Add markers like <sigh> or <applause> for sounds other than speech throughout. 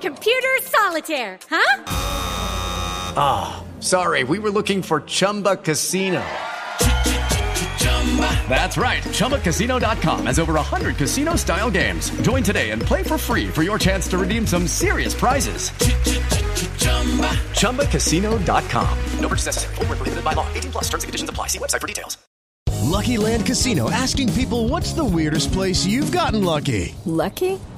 Computer solitaire, huh? Ah, sorry. We were looking for Chumba Casino. That's right. ChumbaCasino.com has over 100 casino style games. Join today and play for free for your chance to redeem some serious prizes. ChumbaCasino.com. No purchase necessary. Full prohibited by law. 18 plus terms and conditions apply. See website for details. Lucky Land Casino asking people what's the weirdest place you've gotten lucky? Lucky?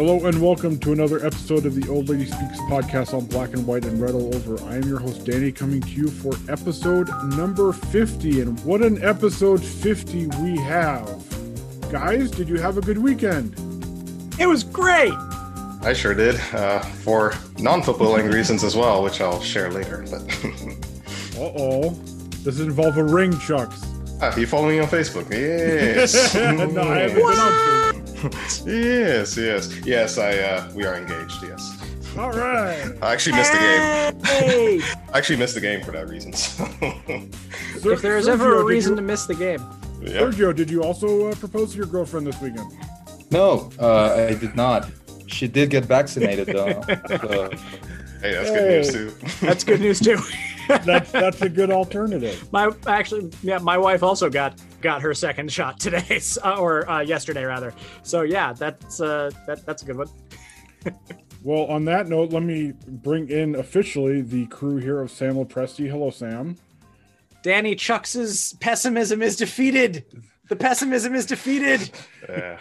Hello and welcome to another episode of the Old Lady Speaks podcast on Black and White and Red All Over. I am your host Danny, coming to you for episode number 50. And what an episode 50 we have! Guys, did you have a good weekend? It was great. I sure did, uh, for non-footballing reasons as well, which I'll share later. But <laughs> Uh oh, does it involve a ring, Chucks? ah, you follow me on Facebook? Yes. <laughs> no, I haven't been on yes, yes, yes. I uh, we are engaged. Yes. All right. <laughs> I actually missed the game. Hey, <laughs> I actually missed the game for that reason. So. Ser- if there is Sergio, ever a reason you- to miss the game, yeah. Sergio, did you also uh, propose to your girlfriend this weekend? No, uh, I did not. She did get vaccinated though. so- <laughs> Hey, that's good news too. that's good news too. That's that's a good alternative. <laughs> my actually, yeah, my wife also got got her second shot today, <laughs> so- or uh, yesterday rather. So yeah, that's uh, that that's a good one. <laughs> Well, on that note, let me bring in officially the crew here of Sam Lopresti. Hello, Sam. Danny Chucks's pessimism is defeated. The pessimism is defeated. Yeah.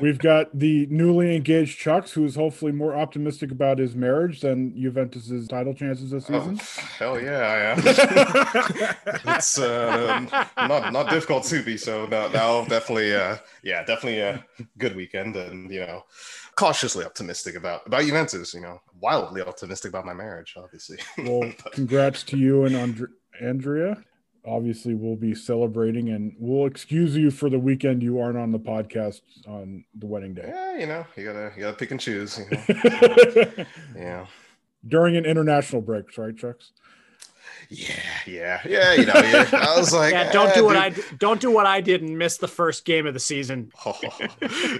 We've got the newly engaged Chucks, who is hopefully more optimistic about his marriage than Juventus's title chances this Oh, season. hell yeah, I am. <laughs> it's uh, not not difficult to be. So now, now definitely, uh, yeah, definitely a good weekend, and you know, cautiously optimistic about about Juventus. You know, wildly optimistic about my marriage, obviously. Well, <laughs> congrats to you and Andre- Andrea. Obviously, we'll be celebrating, and we'll excuse you for the weekend you aren't on the podcast on the wedding day. yeah, you know, you gotta you gotta pick and choose. You know? <laughs> yeah. During an international break, right, Chucks? Yeah, yeah, yeah. You know, yeah. I was like, yeah, don't eh, do what dude. I d- don't do what I did and miss the first game of the season. <laughs> Oh,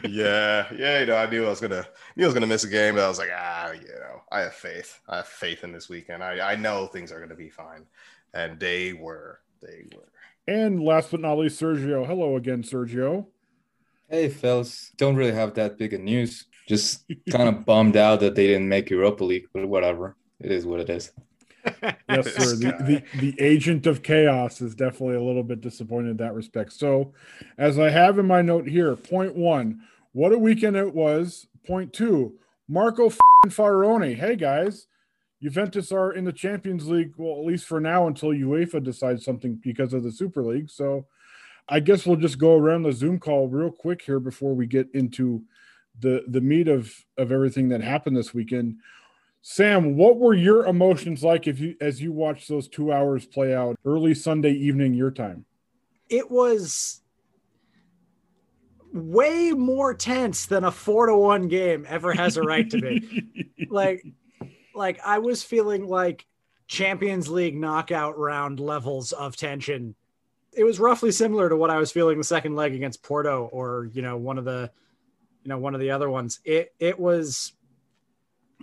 yeah, yeah. You know, I knew I was gonna knew I was gonna miss a game, but I was like, ah, you know, I have faith. I have faith in this weekend. I I know things are gonna be fine, and they were. They were. And last but not least, Sergio. Hello again, Sergio. hey, fellas, don't really have that big of news. Just kind of <laughs> bummed out that they didn't make Europa League, but whatever. It is what it is. <laughs> Yes, sir. The, the the agent of chaos is definitely a little bit disappointed in that respect. So, as I have in my note here, point one, what a weekend it was. Point two, Marco f***ing Faraoni. Hey guys, Juventus are in the Champions League. Well, at least for now, until UEFA decides something because of the Super League. So, I guess we'll just go around the Zoom call real quick here before we get into the the meat of of everything that happened this weekend. Sam, what were your emotions like if you as you watched those two hours play out early Sunday evening your time? It was way more tense than a four to one game ever has a right to be. <laughs> like, like I was feeling like Champions League knockout round levels of tension. It was roughly similar to what I was feeling the second leg against Porto, or you know, one of the, you know, one of the other ones. It it was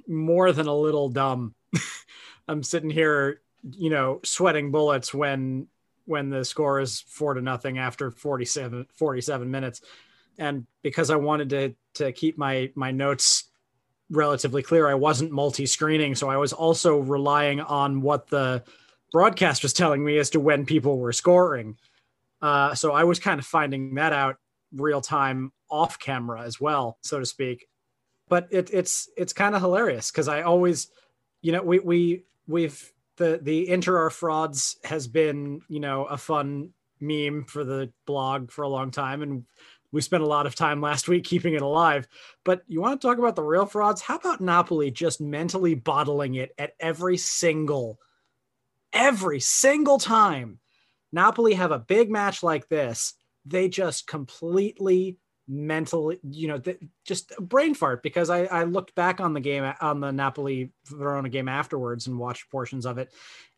more than a little dumb. <laughs> I'm sitting here, you know, sweating bullets when when the score is four to nothing after 47, 47 minutes and because I wanted to to keep my my notes relatively clear, I wasn't multi-screening, so I was also relying on what the broadcast was telling me as to when people were scoring. Uh, so I was kind of finding that out real time off camera as well, so to speak. But it, it's it's kind of hilarious because I always, you know, we we we've the the inter our frauds has been you know a fun meme for the blog for a long time and we spent a lot of time last week keeping it alive. But you want to talk about the real frauds? How about Napoli just mentally bottling it at every single, every single time Napoli have a big match like this? They just completely mentally, you know, just brain fart because I, I looked back on the game on the Napoli Verona game afterwards and watched portions of it,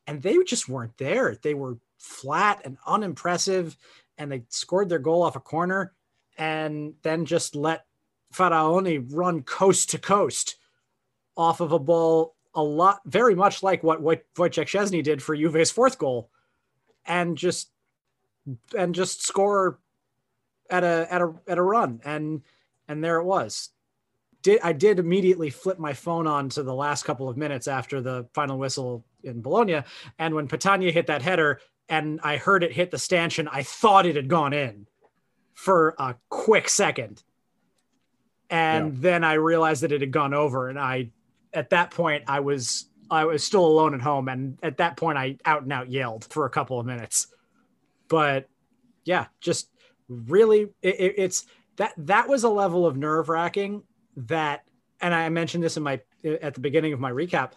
and they just weren't there. They were flat and unimpressive, and they scored their goal off a corner and then just let Faraoni run coast to coast off of a ball a lot, very much like what, what Wojciech Szczesny did for Juve's fourth goal, and just and just score at a at a at a run, and and there it was. Did I did immediately flip my phone on to the last couple of minutes after the final whistle in Bologna, and when Petagna hit that header, and I heard it hit the stanchion, I thought it had gone in for a quick second. And yeah. then I realized that it had gone over. And I, at that point, I was, I was still alone at home. And at that point, I out and out yelled for a couple of minutes. But yeah, just really, it, it, it's that, that was a level of nerve wracking that, and I mentioned this in my, at the beginning of my recap,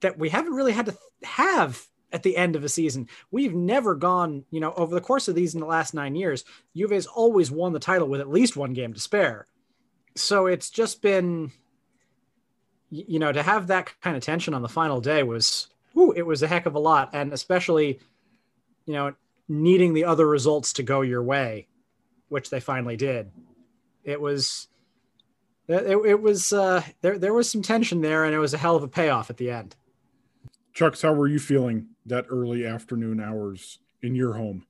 that we haven't really had to have at the end of a season. We've never gone, you know, over the course of these in the last nine years, Juve's always won the title with at least one game to spare. So it's just been, you know, to have that kind of tension on the final day was, it was a heck of a lot. And especially, you know, needing the other results to go your way, which they finally did. It was, it, it was, uh, there, there was some tension there and it was a hell of a payoff at the end. Chucks, how were you feeling that early afternoon hours in your home?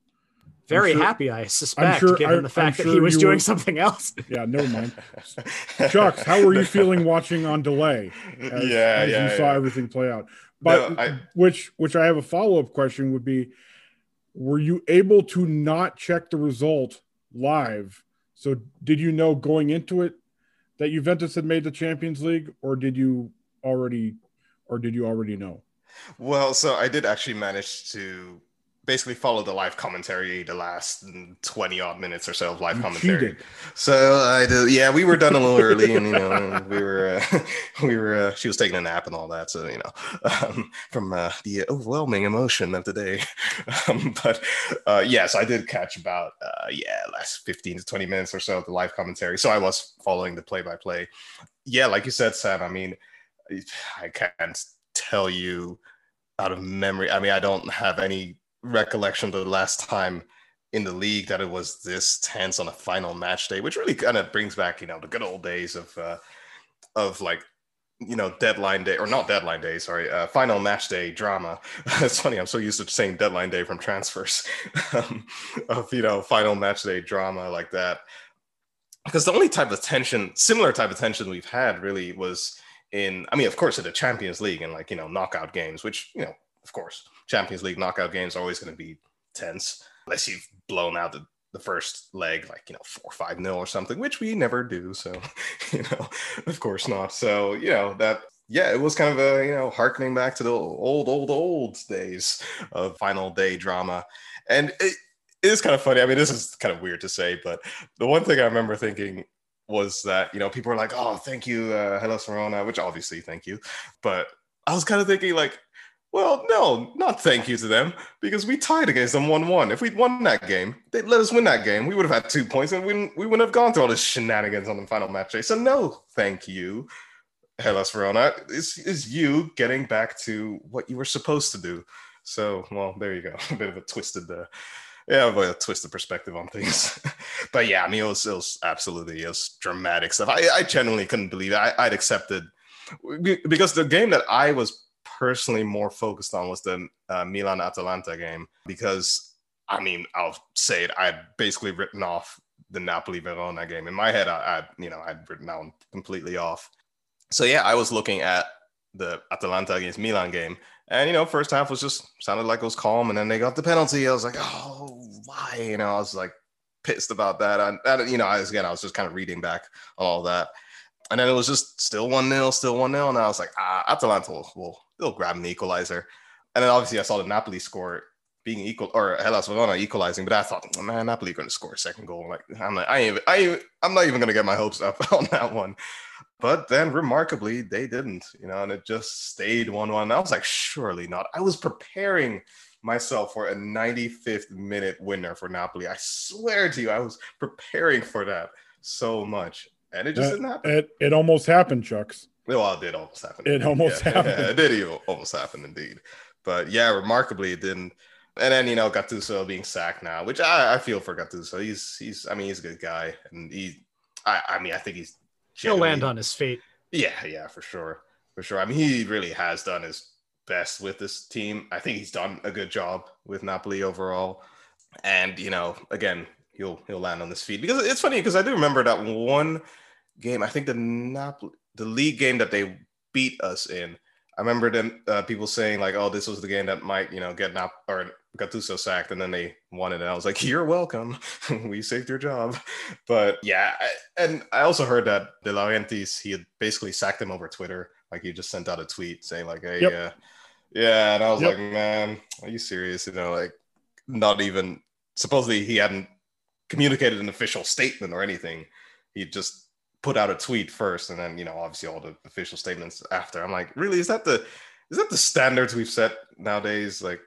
Very sure, happy, I suspect, sure, given I, the fact sure that he was doing were, something else. <laughs> Yeah, never mind. <laughs> Chucks, how were you feeling watching on delay? As, yeah, as yeah, you yeah. saw everything play out. But no, I, which which I have a follow up question would be: Were you able to not check the result live? So did you know going into it that Juventus had made the Champions League, or did you already, or did you already know? Well, so I did actually manage to basically follow the live commentary the last 20 odd minutes or so of live commentary. so i did yeah we were done a little early and you know we were uh, <laughs> we were uh, she was taking a nap and all that so you know um, from uh, the overwhelming emotion of the day. <laughs> Um, but uh, yes i did catch about uh, yeah last 15 to 20 minutes or so of the live commentary. So i was following the play-by-play yeah like you said sam i mean <sighs> i can't tell you out of memory. I mean, I don't have any recollection of the last time in the league that it was this tense on a final match day, which really kind of brings back, you know, the good old days of uh, of like you know deadline day or not deadline day sorry uh, final match day drama. <laughs> It's funny i'm so used to saying deadline day from transfers. <laughs> Um, of you know final match day drama like that. Because the only type of tension similar type of tension we've had really was in I mean, of course, in the Champions League and like you know knockout games, which you know, of course, Champions League knockout games are always going to be tense unless you've blown out the, the first leg like you know four or five nil or something, which we never do. So <laughs> you know, of course not. So you know that yeah, it was kind of a you know harkening back to the old old old days of final day drama, and it, it is kind of funny. I mean, this is kind of weird to say, but the one thing I remember thinking was that you know people were like, "Oh, thank you, uh, Hellas Verona," which obviously thank you, but I was kind of thinking like, well, no, not thank you to them because we tied against them one-one. If we'd won that game, they'd let us win that game. We would have had two points, and we we wouldn't have gone through all this shenanigans on the final match day. So no, thank you, Hellas Verona. It's, it's you getting back to what you were supposed to do. So well, there you go. <laughs> A bit of a twisted. Uh, yeah, but a twisted perspective on things. <laughs> but yeah, I mean, it was, it was absolutely it was dramatic stuff. I, I genuinely couldn't believe it. I, I'd accepted because the game that I was personally more focused on was the uh, Milan Atalanta game because I mean, I'll say it. I had basically written off the Napoli Verona game in my head. I, I you know, I'd written down completely off. So yeah, I was looking at the Atalanta against Milan game, and you know, first half was just sounded like it was calm, and then they got the penalty. I was like, oh, why? You know, I was like pissed about that. I, I you know, I was, again, I was just kind of reading back on all that, and then it was just still one 0 still one 0 and I was like, ah, Atalanta will, will they'll grab an equalizer, and then obviously I saw the Napoli score being equal or Hellas Verona equalizing, but I thought, oh, man, Napoli going to score a second goal. Like I'm like, I ain't, I ain't, I'm not even going to get my hopes up <laughs> on that one. But then remarkably, they didn't, you know, and it just stayed 1 1. I was like, surely not. I was preparing myself for a 95th minute winner for Napoli. I swear to you, I was preparing for that so much. And it just That- didn't happen. It, it almost happened, Chucks. Well, it did almost happen. It almost Yeah, <laughs> happened. Yeah, it did almost happen indeed. But yeah, remarkably, it didn't. And then you know Gattuso being sacked now, which I, I feel for Gattuso. He's he's I mean he's a good guy, and he I, I mean I think he's He'll land genuinely- on his feet. yeah, yeah, for sure. For sure. I mean, he really has done his best with this team. I think he's done a good job with Napoli overall. And, you know, again, he'll he'll land on his feet. Because it's funny because I do remember that one game, I think the Napoli the league game that they beat us in. I remember them uh, people saying like, "Oh, this was the game that might, you know, get Nap or Gattuso sacked," and then they won it. And I was like, <laughs> "You're welcome. <laughs> we saved your job." But yeah, I, and I also heard that De Laurentiis he had basically sacked him over Twitter. Like he just sent out a tweet saying like, "Hey, Yep. yeah, yeah," and I was Yep. like, "Man, are you serious?" You know, like not even supposedly he hadn't communicated an official statement or anything. He just put out a tweet first, and then you know, obviously all the official statements after. I'm like, really? Is that the is that the standards we've set nowadays? Like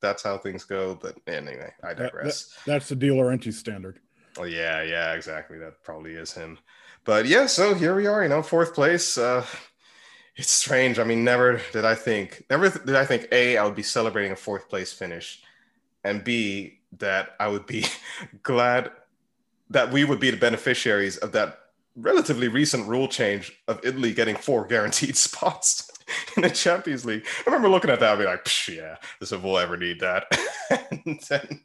that's how things go. But anyway, I That- that- digress. that's the De Laurentiis standard. Oh yeah, yeah, exactly. That probably is him. But yeah, so here we are, you know, fourth place. Uh it's strange. I mean, never did I think, never did I think A, I would be celebrating a fourth place finish, and B, that I would be <laughs> glad that we would be the beneficiaries of that relatively recent rule change of Italy getting four guaranteed <laughs> spots in the Champions League. I remember looking at that and be like, "Psh, yeah, this if we'll ever need that. <laughs> and, then,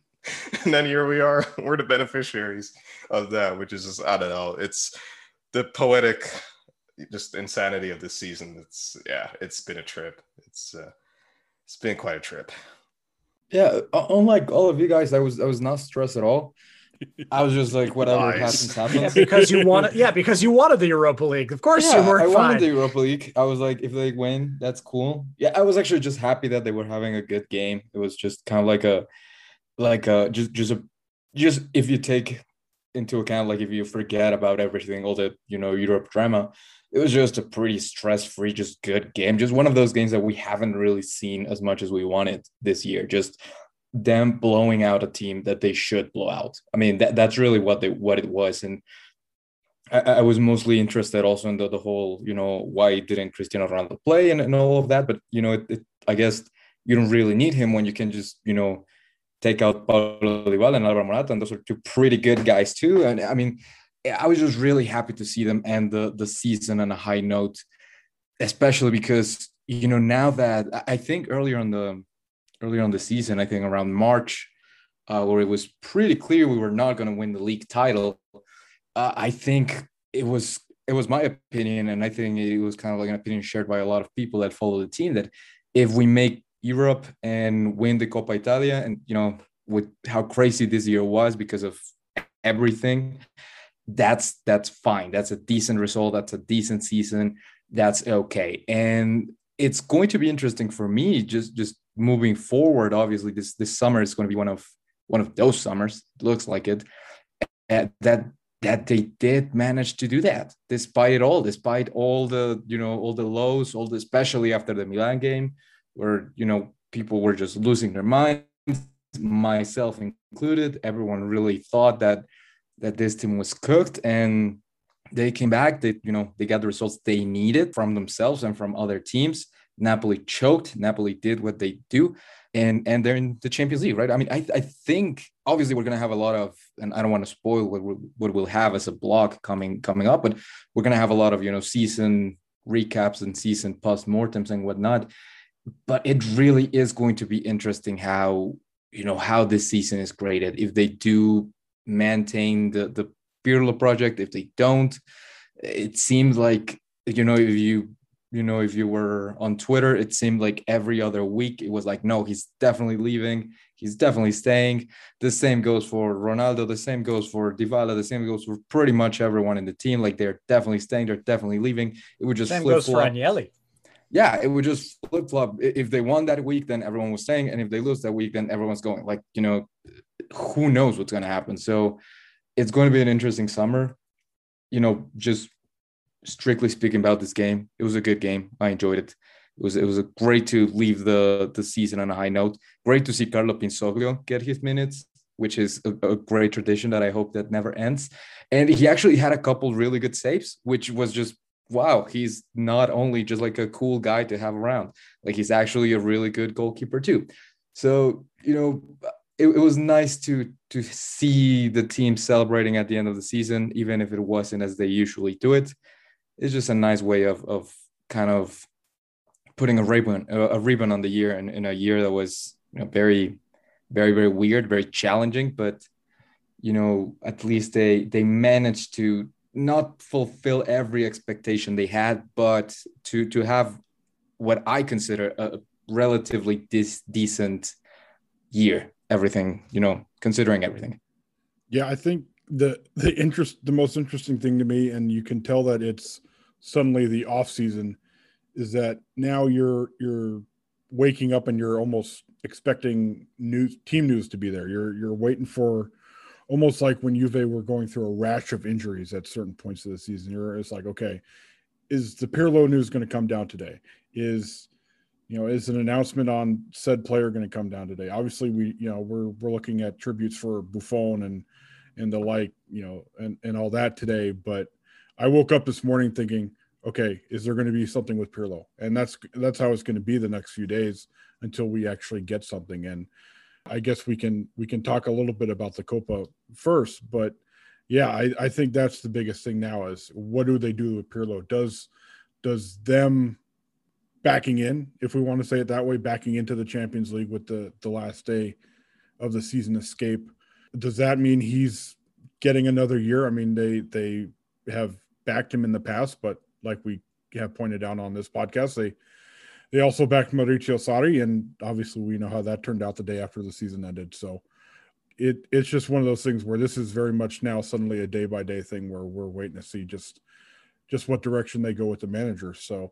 and then here we are. <laughs> We're the beneficiaries of that, which is just, I don't know. It's the poetic just insanity of this season. It's yeah, it's been a trip. It's uh it's been quite a trip. Yeah, unlike all of you guys, I was I was not stressed at all. I was just like, whatever Nice. happens, happens. Yeah, because you wanted. <laughs> Yeah, because you wanted the Europa League. Of course, Yeah, you were I fine. wanted the Europa League. I was like, if they win, that's cool. Yeah, I was actually just happy that they were having a good game. It was just kind of like a, like a just just a just if you take into account like if you forget about everything, all the you know Europe drama, it was just a pretty stress-free, just good game. Just one of those games that we haven't really seen as much as we wanted this year. Just them blowing out a team that they should blow out. I mean, that, that's really what they what it was. And I, I was mostly interested also in the, the whole, you know, why didn't Cristiano Ronaldo play and, and all of that. But you know, it, it, I guess you don't really need him when you can just, you know, take out Paulo Dybala and Alvaro Morata, and those are two pretty good guys too. And I mean, I was just really happy to see them end the the season on a high note, especially because you know now that I- I think earlier on the earlier on the season, I think around March, uh, where it was pretty clear we were not going to win the league title. Uh, I think it was it was my opinion, and I think it was kind of like an opinion shared by a lot of people that follow the team that if we make Europe and win the Coppa Italia, and you know with how crazy this year was because of everything, that's that's fine. That's a decent result. That's a decent season. That's okay. And it's going to be interesting for me just just moving forward. Obviously, this this summer is going to be one of one of those summers. Looks like it. And that that they did manage to do that despite it all, despite all the you know all the lows, all the especially after the Milan game, where you know people were just losing their minds, myself included. Everyone really thought that that this team was cooked, and they came back. They you know they got the results they needed from themselves and from other teams. Napoli choked. Napoli did what they do, and and they're in the Champions League, right? I mean, I I think obviously we're gonna have a lot of, and I don't want to spoil what we'll, what we'll have as a blog coming coming up, but we're gonna have a lot of you know season recaps and season post mortems and whatnot. But it really is going to be interesting how you know how this season is graded if they do maintain the the Pirlo project. If they don't, it seems like you know if you you know, if you were on Twitter, it seemed like every other week it was like, no, he's definitely leaving. He's definitely staying. The same goes for Ronaldo. The same goes for Dybala. The same goes for pretty much everyone in the team. Like they're definitely staying. They're definitely leaving. It would just same flip goes for Agnelli. Yeah, it would just flip flop. If they won that week, then everyone was staying, and if they lose that week, then everyone's going. Like you know, who knows what's going to happen? So it's going to be an interesting summer. You know, just strictly speaking about this game, it was a good game. I enjoyed it. It was it was great to leave the the season on a high note. Great to see Carlo Pinsoglio get his minutes, which is a, a, great tradition that I hope that never ends. And he actually had a couple really good saves, which was just wow. He's not only just like a cool guy to have around, like he's actually a really good goalkeeper too. So you know, it, it was nice to to see the team celebrating at the end of the season, even if it wasn't as they usually do it it's just a nice way of of kind of putting a ribbon a ribbon on the year in, in a year that was you know very very very weird very challenging but you know at least they they managed to not fulfill every expectation they had but to to have what i consider a relatively dis- decent year everything you know considering everything. Yeah i think the the interest the most interesting thing to me and you can tell that it's suddenly the off season is that now you're you're waking up and you're almost expecting news team news to be there. You're you're waiting for almost like when Juve were going through a rash of injuries at certain points of the season. You're it's like okay is the Pirlo news going to come down today? Is you know is an announcement on said player going to come down today? Obviously we you know we're we're looking at tributes for Buffon and and the like, you know, and, and all that today. But I woke up this morning thinking, okay, is there going to be something with Pirlo? And that's that's how it's going to be the next few days until we actually get something. And I guess we can we can talk a little bit about the Coppa first, but yeah, I, I think that's the biggest thing now is what do they do with Pirlo? Does does them backing in, if we want to say it that way, backing into the Champions League with the the last day of the season escape does that mean he's getting another year? I mean, they they have backed him in the past, but like we have pointed out on this podcast, they they also backed Maurizio Sarri, and obviously we know how that turned out the day after the season ended. So it it's just one of those things where this is very much now suddenly a day by day thing where we're waiting to see just just what direction they go with the manager. So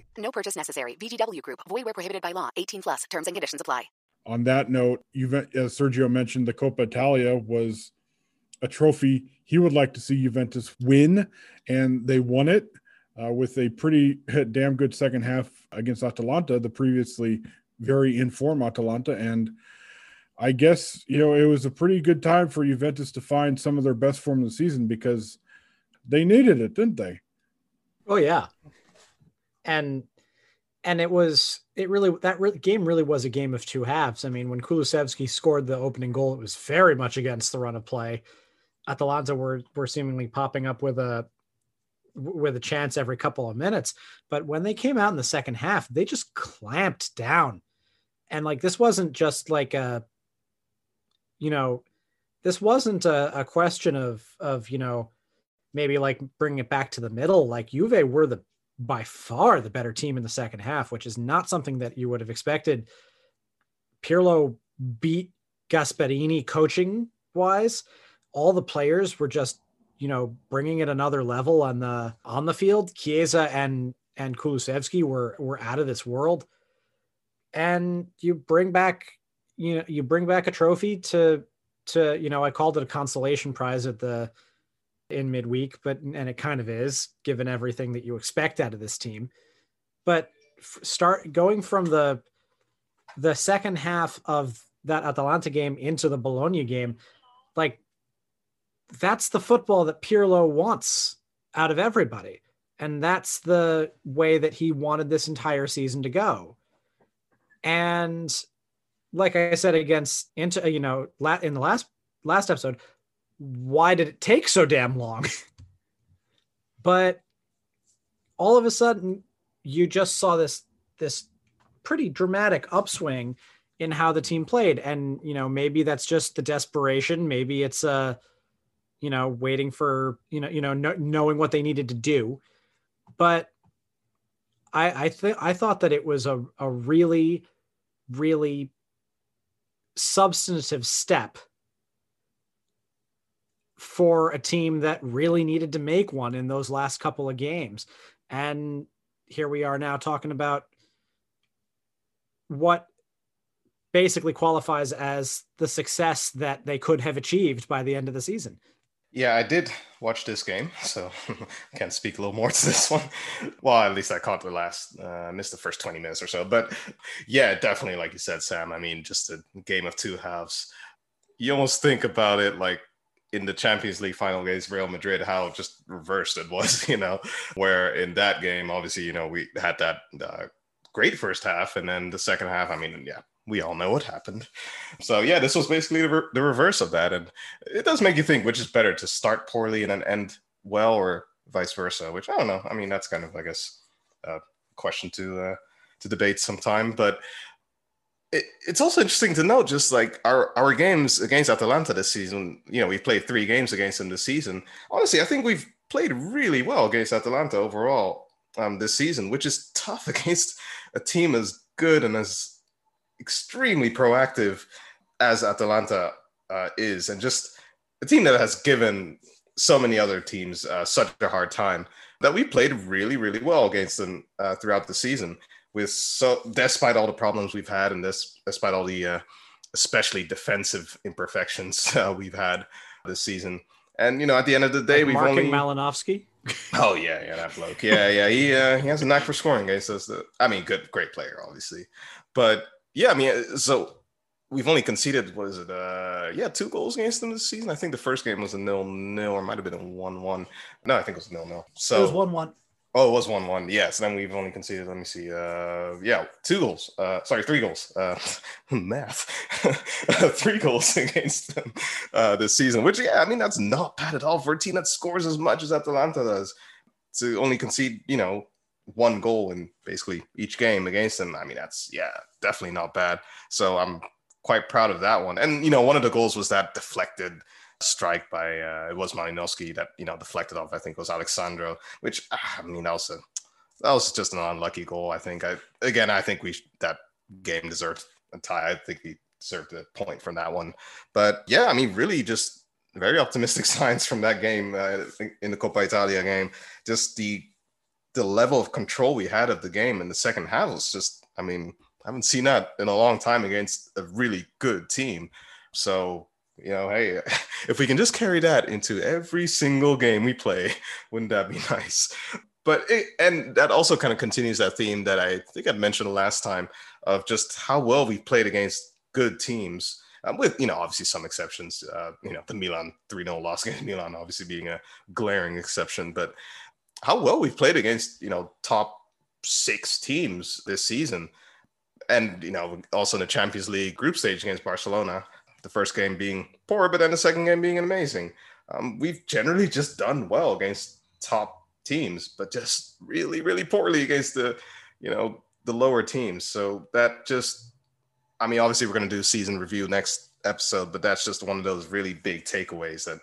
No purchase necessary. VGW Group. Void where prohibited by law. 18 plus. Terms and conditions apply. On that note, Juve- as Sergio mentioned, the Coppa Italia was a trophy he would like to see Juventus win, and they won it uh, with a pretty <laughs> damn good second half against Atalanta, the previously very in form Atalanta. And I guess you know it was a pretty good time for Juventus to find some of their best form of the season because they needed it, didn't they? Oh yeah, and and it was it really that re- game really was a game of two halves. I mean, when Kulusevski scored the opening goal, it was very much against the run of play. Atalanta were were seemingly popping up with a with a chance every couple of minutes, but when they came out in the second half, they just clamped down. And like this wasn't just like a you know, this wasn't a, a question of of, you know, maybe like bringing it back to the middle. Like Juve were the by far the better team in the second half, which is not something that you would have expected. Pirlo beat Gasperini coaching wise. All the players were just, you know, bringing it another level on the on the field. Chiesa and and Kulusevski were were out of this world. And you bring back, you know, you bring back a trophy to to, you know, I called it a consolation prize at the in midweek, but and it kind of is given everything that you expect out of this team. But start going from the the second half of that Atalanta game into the Bologna game, like that's the football that Pirlo wants out of everybody. And that's the way that he wanted this entire season to go. And like I said against into you know in the last last episode, why did it take so damn long? <laughs> but all of a sudden, you just saw this this pretty dramatic upswing in how the team played, and you know maybe that's just the desperation. Maybe it's uh you know waiting for you know you know no, knowing what they needed to do, but I I think I thought that it was a a really really substantive step for a team that really needed to make one in those last couple of games. And here we are now talking about what basically qualifies as the success that they could have achieved by the end of the season. Yeah, I did watch this game, so <laughs> I can speak a little more to this one. Well, at least I caught the last, uh, missed the first 20 minutes or so. But yeah, definitely, like you said, Sam, I mean, just a game of two halves. You almost think about it like in the Champions League final against Real Madrid, how just reversed it was, <laughs> you know, where in that game, obviously, you know, we had that uh, great first half, and then the second half, I mean, yeah, we all know what happened. So yeah, this was basically the, re- the reverse of that, and it does make you think which is better to start poorly and then end well, or vice versa. Which I don't know. I mean, that's kind of, I guess, a question to uh, to debate sometime, but it, it's also interesting to note just like our our games against Atalanta this season. You know, we've played three games against them this season. Honestly, I think we've played really well against Atalanta overall um, this season, which is tough <laughs> against a team as good and as extremely proactive as Atalanta uh, is, and just a team that has given so many other teams uh, such a hard time that we played really, really well against them uh, throughout the season with so despite all the problems we've had and this despite all the uh, especially defensive imperfections <laughs> uh, we've had this season. And you know, at the end of the day, like we've Marking only Malinovskyi. <laughs> Oh yeah, yeah, that bloke. Yeah, yeah, he uh, he has a knack for scoring against us. I mean, good, great player, obviously, but yeah, I mean, uh, so we've only conceded what is it? Uh, yeah, two goals against them this season. I think the first game was a nil nil, or might have been a one one. No, I think it was nil nil. So it was one one. Oh, it was one one. Yes, then we've only conceded. Let me see. Uh, yeah, two goals. Uh, sorry, three goals. Uh, <laughs> math. <laughs> three goals <laughs> against them uh, this season. Which, yeah, I mean that's not bad at all for a team that scores as much as Atalanta does. To only concede, you know, one goal in basically each game against them. I mean, that's yeah, definitely not bad. So I'm quite proud of that one. And you know, one of the goals was that deflected strike by uh, it was Malinovskyi that you know deflected off. I think was Alex Sandro, which ah, I mean that was a, that was just an unlucky goal. I think I again I think we that game deserved a tie. I think we deserved a point from that one. But yeah, I mean really just very optimistic <laughs> signs from that game uh, in the Coppa Italia game. Just the the level of control we had of the game in the second half was just I mean I haven't seen that in a long time against a really good team. So you know, hey, <laughs> if we can just carry that into every single game we play, <laughs> wouldn't that be <laughs> nice? But it, and that also kind of continues that theme that I think I mentioned last time of just how well we've played against good teams um, with you know obviously some exceptions. Uh, you know the Milan three 0 loss against Milan obviously being a glaring exception, but how well we've played against you know top six teams this season, and you know also in the Champions League group stage against Barcelona. The first game being poor, but then the second game being amazing. Um, we've generally just done well against top teams, but just really, really poorly against the, you know, the lower teams. So that just, I mean, obviously we're going to do season review next episode, but that's just one of those really big takeaways that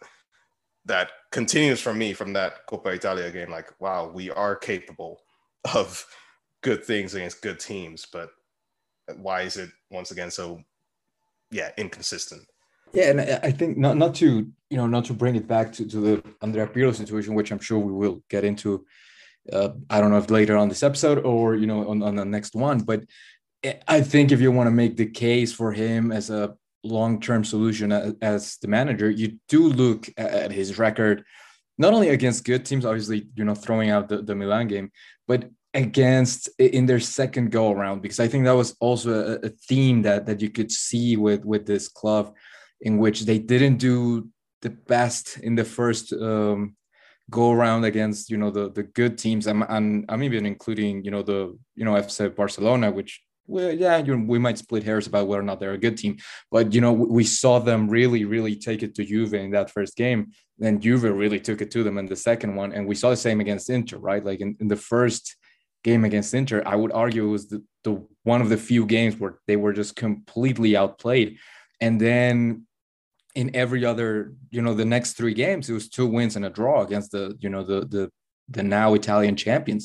that continues from me from that Coppa Italia game. Like, wow, we are capable of good things against good teams, but why is it once again so, yeah, inconsistent? Yeah, and I think not not to you know not to bring it back to, to the Andrea Pirlo situation, which I'm sure we will get into. Uh, I don't know if later on this episode or you know on, on the next one, but I think if you want to make the case for him as a long-term solution as, as the manager, you do look at his record, not only against good teams, obviously you know throwing out the, the Milan game, but against in their second go around because I think that was also a, a theme that that you could see with with this club in which they didn't do the best in the first um, go around against you know the the good teams. I'm, I'm I'm even including you know the you know FC Barcelona, which well, yeah, we might split hairs about whether or not they're a good team, but you know, we saw them really, really take it to Juve in that first game. Then Juve really took it to them in the second one, and we saw the same against Inter, right? Like in, in the first game against Inter, I would argue it was the, the one of the few games where they were just completely outplayed. And then in every other, you know, the next three games, it was two wins and a draw against the, you know, the the the now Italian champions.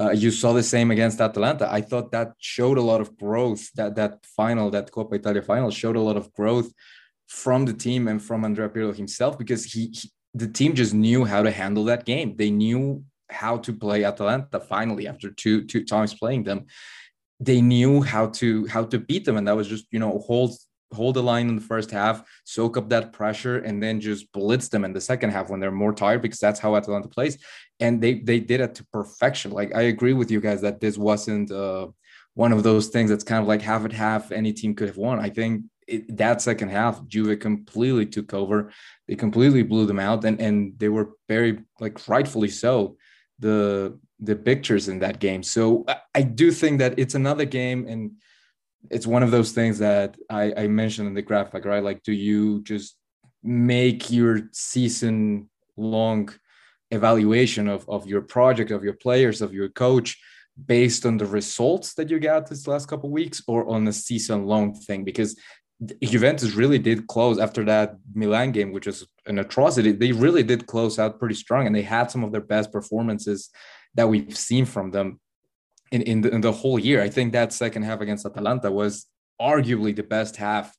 Uh, you saw the same against Atalanta. I thought that showed a lot of growth. That that final, that Coppa Italia final, showed a lot of growth from the team and from Andrea Pirlo himself because he, he the team just knew how to handle that game. They knew how to play Atalanta finally after two two times playing them. They knew how to how to beat them, and that was just you know hold hold the line in the first half, soak up that pressure, and then just blitz them in the second half when they're more tired because that's how Atalanta plays. And they they did it to perfection. Like I agree with you guys that this wasn't uh, one of those things that's kind of like half and half. Any team could have won. I think it, that second half, Juve completely took over. They completely blew them out, and and they were very like rightfully so the the pictures in that game. So I, do think that it's another game and it's one of those things that I, I mentioned in the graphic, right? Like, do you just make your season long evaluation of, of your project, of your players, of your coach based on the results that you got this last couple weeks or on a season long thing? Because Juventus really did close after that Milan game, which was an atrocity. They really did close out pretty strong and they had some of their best performances that we've seen from them in in the, in the whole year. I think that second half against Atalanta was arguably the best half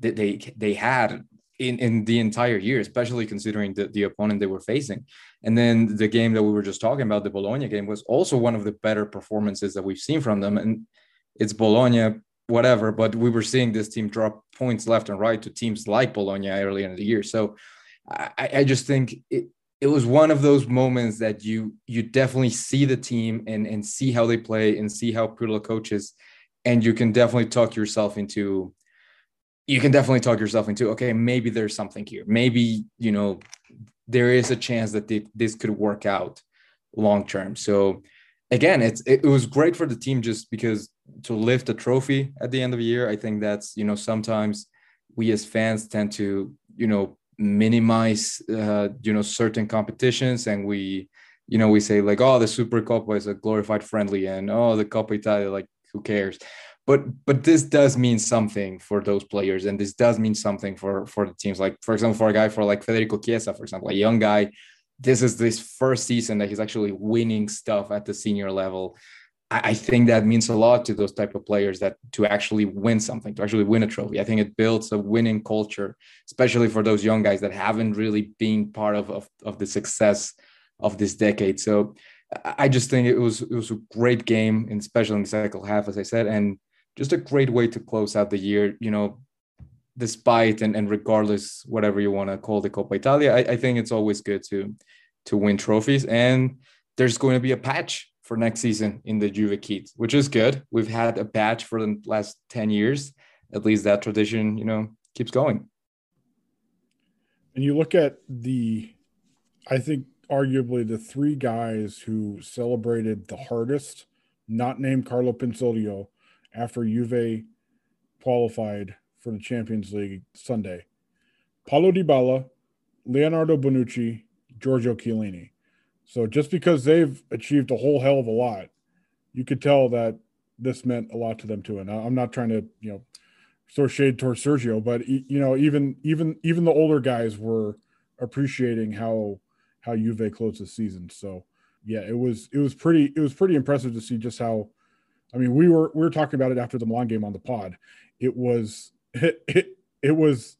that they they had in in the entire year, especially considering the, the opponent they were facing. And then the game that we were just talking about, the Bologna game, was also one of the better performances that we've seen from them. And it's Bologna, whatever, but we were seeing this team drop points left and right to teams like Bologna earlier in the year. So I, I just think it, it was one of those moments that you you definitely see the team and and see how they play and see how Pirlo coaches, and you can definitely talk yourself into. You can definitely talk yourself into okay, maybe there's something here. Maybe you know there is a chance that this could work out long term. So again, it's it, it was great for the team just because to lift a trophy at the end of the year. I think that's you know sometimes we as fans tend to you know minimize uh, you know certain competitions and we you know we say like oh the super Coppa is a glorified friendly and oh the Coppa Italia like who cares but but this does mean something for those players and this does mean something for for the teams like for example for a guy for like Federico Chiesa for example a young guy this is this first season that he's actually winning stuff at the senior level I think that means a lot to those type of players that to actually win something, to actually win a trophy. I think it builds a winning culture, especially for those young guys that haven't really been part of, of, of the success of this decade. So I just think it was it was a great game, and especially in the second half, as I said, and just a great way to close out the year. You know, despite and, and regardless, whatever you want to call the Coppa Italia, I, I think it's always good to to win trophies. And there's going to be a patch for next season in the Juve kit, which is good. We've had a patch for the last 10 years. At least that tradition, you know, keeps going. And you look at the, I think arguably the three guys who celebrated the hardest, not named Carlo Pinsoglio, after Juve qualified for the Champions League Sunday. Paulo Dybala, Leonardo Bonucci, Giorgio Chiellini. So just because they've achieved a whole hell of a lot, you could tell that this meant a lot to them too. And I'm not trying to, you know, throw shade towards Sergio, but you know, even even even the older guys were appreciating how how Juve closed the season. So yeah, it was it was pretty it was pretty impressive to see just how. I mean, we were we were talking about it after the Milan game on the pod. It was <laughs> it it, it was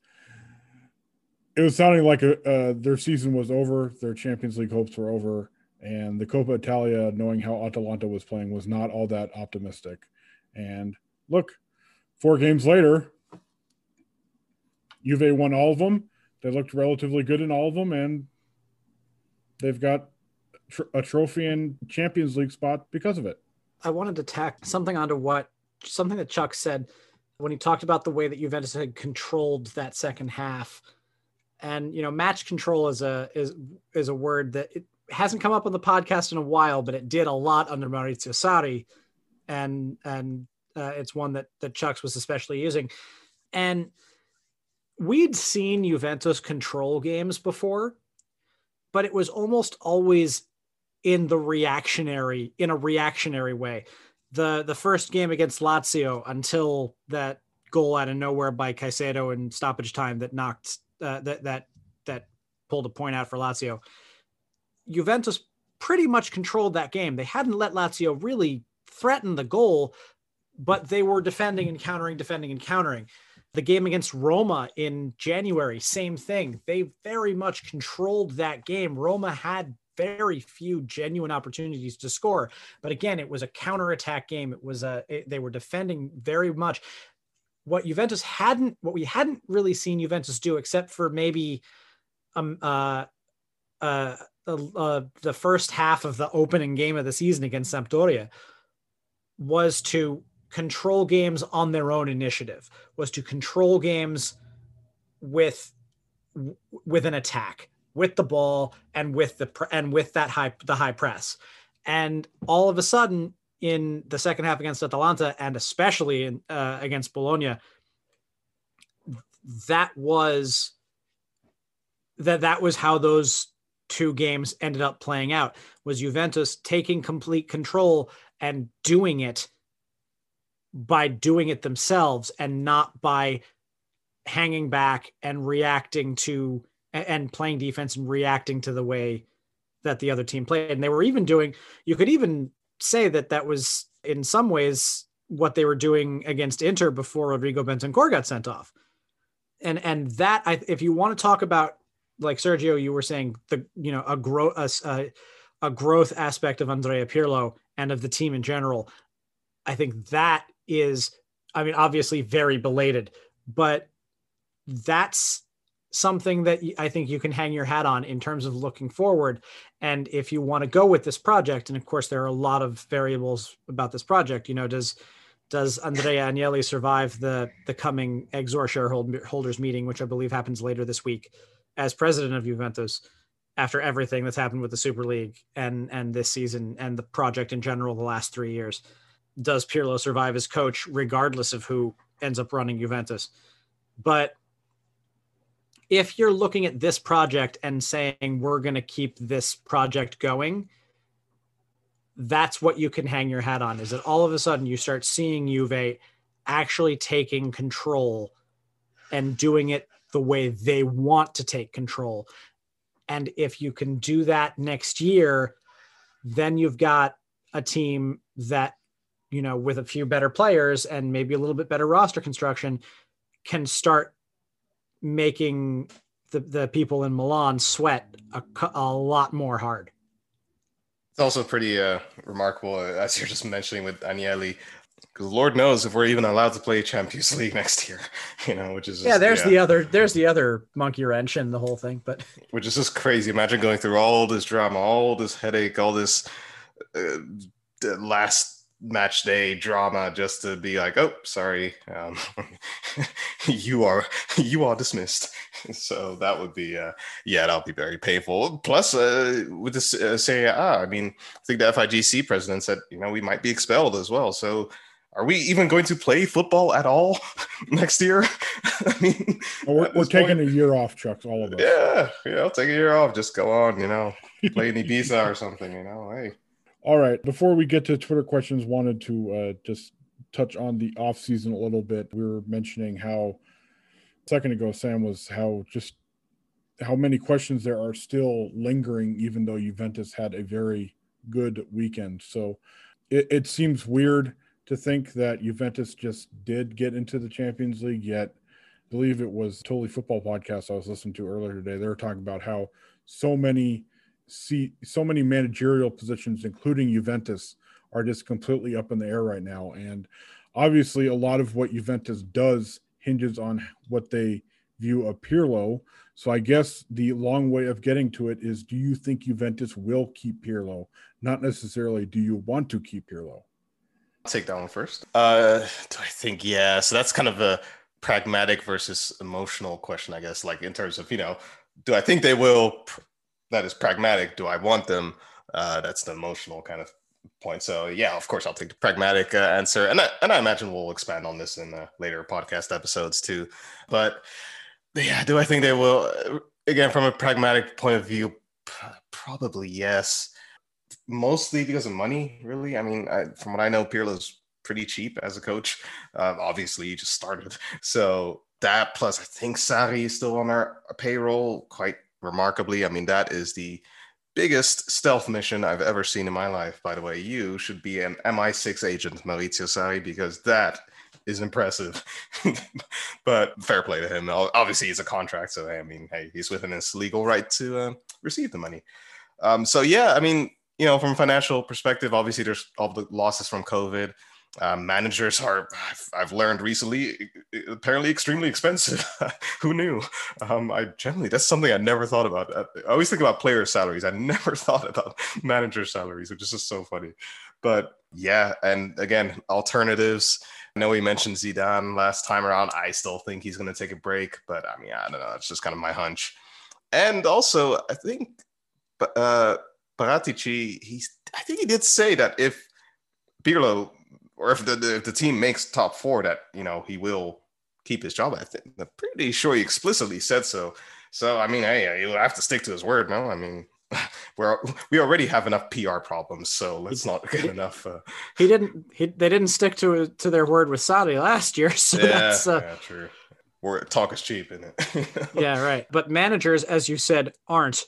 it was sounding like a, uh, their season was over, their Champions League hopes were over, and the Coppa Italia, knowing how Atalanta was playing, was not all that optimistic. And look, four games later, Juve won all of them. They looked relatively good in all of them, and they've got tr- a trophy and Champions League spot because of it. I wanted to tack something onto what something that Chuck said when he talked about the way that Juventus had controlled that second half and you know match control is a is is a word that it hasn't come up on the podcast in a while but it did a lot under Maurizio Sarri. And and uh, it's one that that Chucks was especially using. And we'd seen Juventus control games before but it was almost always in the reactionary in a reactionary way. The the first game against Lazio until that goal out of nowhere by Caicedo in stoppage time that knocked uh, that that that pulled a point out for Lazio. Juventus pretty much controlled that game. They hadn't let Lazio really threaten the goal, but they were defending and countering, defending and countering. The game against Roma in January, same thing. They very much controlled that game. Roma had very few genuine opportunities to score, but again, it was a counterattack game. It was a it, they were defending very much what Juventus hadn't, what we hadn't really seen Juventus do, except for maybe um, uh, uh, uh, the first half of the opening game of the season against Sampdoria, was to control games on their own initiative, was to control games with with an attack, with the ball, and with the and with that high the high press, and all of a sudden in the second half against Atalanta and especially in, uh, against Bologna, that was that that was how those two games ended up playing out was Juventus taking complete control and doing it by doing it themselves and not by hanging back and reacting to and playing defense and reacting to the way that the other team played. And they were even doing you could even say that that was in some ways what they were doing against Inter before Rodrigo Bentancur got sent off. And and that I, if you want to talk about like Sergio, you were saying the you know a growth a, a growth aspect of Andrea Pirlo and of the team in general. I think that is, I mean, obviously very belated, but that's something that I think you can hang your hat on in terms of looking forward. And if you want to go with this project, and of course there are a lot of variables about this project, you know, does does Andrea Agnelli survive the the coming Exor shareholders meeting, which I believe happens later this week, as president of Juventus, after everything that's happened with the Super League and and this season and the project in general the last three years? Does Pirlo survive as coach, regardless of who ends up running Juventus? But if you're looking at this project and saying we're going to keep this project going that's what you can hang your hat on is that all of a sudden you start seeing Juve actually taking control and doing it the way they want to take control. And if you can do that next year then you've got a team that you know with a few better players and maybe a little bit better roster construction can start making the, the people in Milan sweat a, a lot more hard. It's also pretty uh, remarkable, uh, as you're just mentioning with Agnelli, because Lord knows if we're even allowed to play Champions League <laughs> next year, you know, which is just, yeah. There's yeah. the other, there's the other monkey wrench in the whole thing, but <laughs> which is just crazy. Imagine going through all this drama, all this headache, all this uh, last match day drama just to be like, oh, sorry, um, <laughs> you are <laughs> you are dismissed. <laughs> So that would be, uh, yeah, that'll be very painful. Plus, uh, with this uh, Serie I mean, I think the FIGC president said, you know, we might be expelled as well. So are we even going to play football at all next year? I mean, well, we're, we're taking point, a year off, Chucks, all of us. Yeah, yeah, I'll take a year off. Just go on, you know, play any Ibiza or something, you know. Hey. All right. Before we get to Twitter questions, wanted to uh, just touch on the off season a little bit. We were mentioning how a second ago, Sam was how just how many questions there are still lingering, even though Juventus had a very good weekend. So it, it seems weird to think that Juventus just did get into the Champions League, yet I believe it was totally football podcast I was listening to earlier today. They were talking about how so many see so many managerial positions, including Juventus, are just completely up in the air right now. And obviously, a lot of what Juventus does hinges on what they view a Pirlo. So I guess the long way of getting to it is: Do you think Juventus will keep Pirlo? Not necessarily. Do you want to keep Pirlo? take that one first. Uh, do I think yeah? So that's kind of a pragmatic versus emotional question, I guess. Like in terms of you know, do I think they will? That is pragmatic. Do I want them? Uh, that's the emotional kind of point. So yeah, of course, I'll take the pragmatic uh, answer, and I, and I imagine we'll expand on this in uh, later podcast episodes too. But yeah, do I think they will? Again, from a pragmatic point of view, probably yes mostly because of money, really. I mean, I, from what I know, Pirlo's pretty cheap as a coach. Uh, obviously, he just started. So that plus, I think Sarri is still on our payroll quite remarkably. I mean, that is the biggest stealth mission I've ever seen in my life. By the way, you should be an MI6 agent, Maurizio Sarri, because that is impressive. <laughs> but fair play to him. Obviously, he's a contract, so I mean, hey, he's within his legal right to uh, receive the money. Um, so yeah, I mean, you know, from a financial perspective, obviously there's all the losses from COVID. Um, managers are, I've, I've, learned recently, apparently extremely expensive. <laughs> Who knew? Um, I generally, that's something I never thought about. I always think about player salaries. I <laughs> never thought about manager salaries, which is just so funny. But yeah, and again, alternatives. I know we mentioned Zidane last time around. I still think he's going to take a break, but I mean, I don't know. It's just kind of my hunch. And also, I think uh, Paratici, he's I think he did say that if Pirlo or if the, the, if the team makes top four, that you know he will keep his job. I think I'm pretty sure he explicitly said so. So I mean, hey, he'll have to stick to his word. No, I mean, <laughs> we're we already have enough PR problems, so let's not get enough. Uh... He didn't. He, they didn't stick to to their word with Sarri last year, <laughs> so yeah, that's uh, yeah, true. Talk is cheap, isn't it? <laughs> yeah, right. But managers, as you said, aren't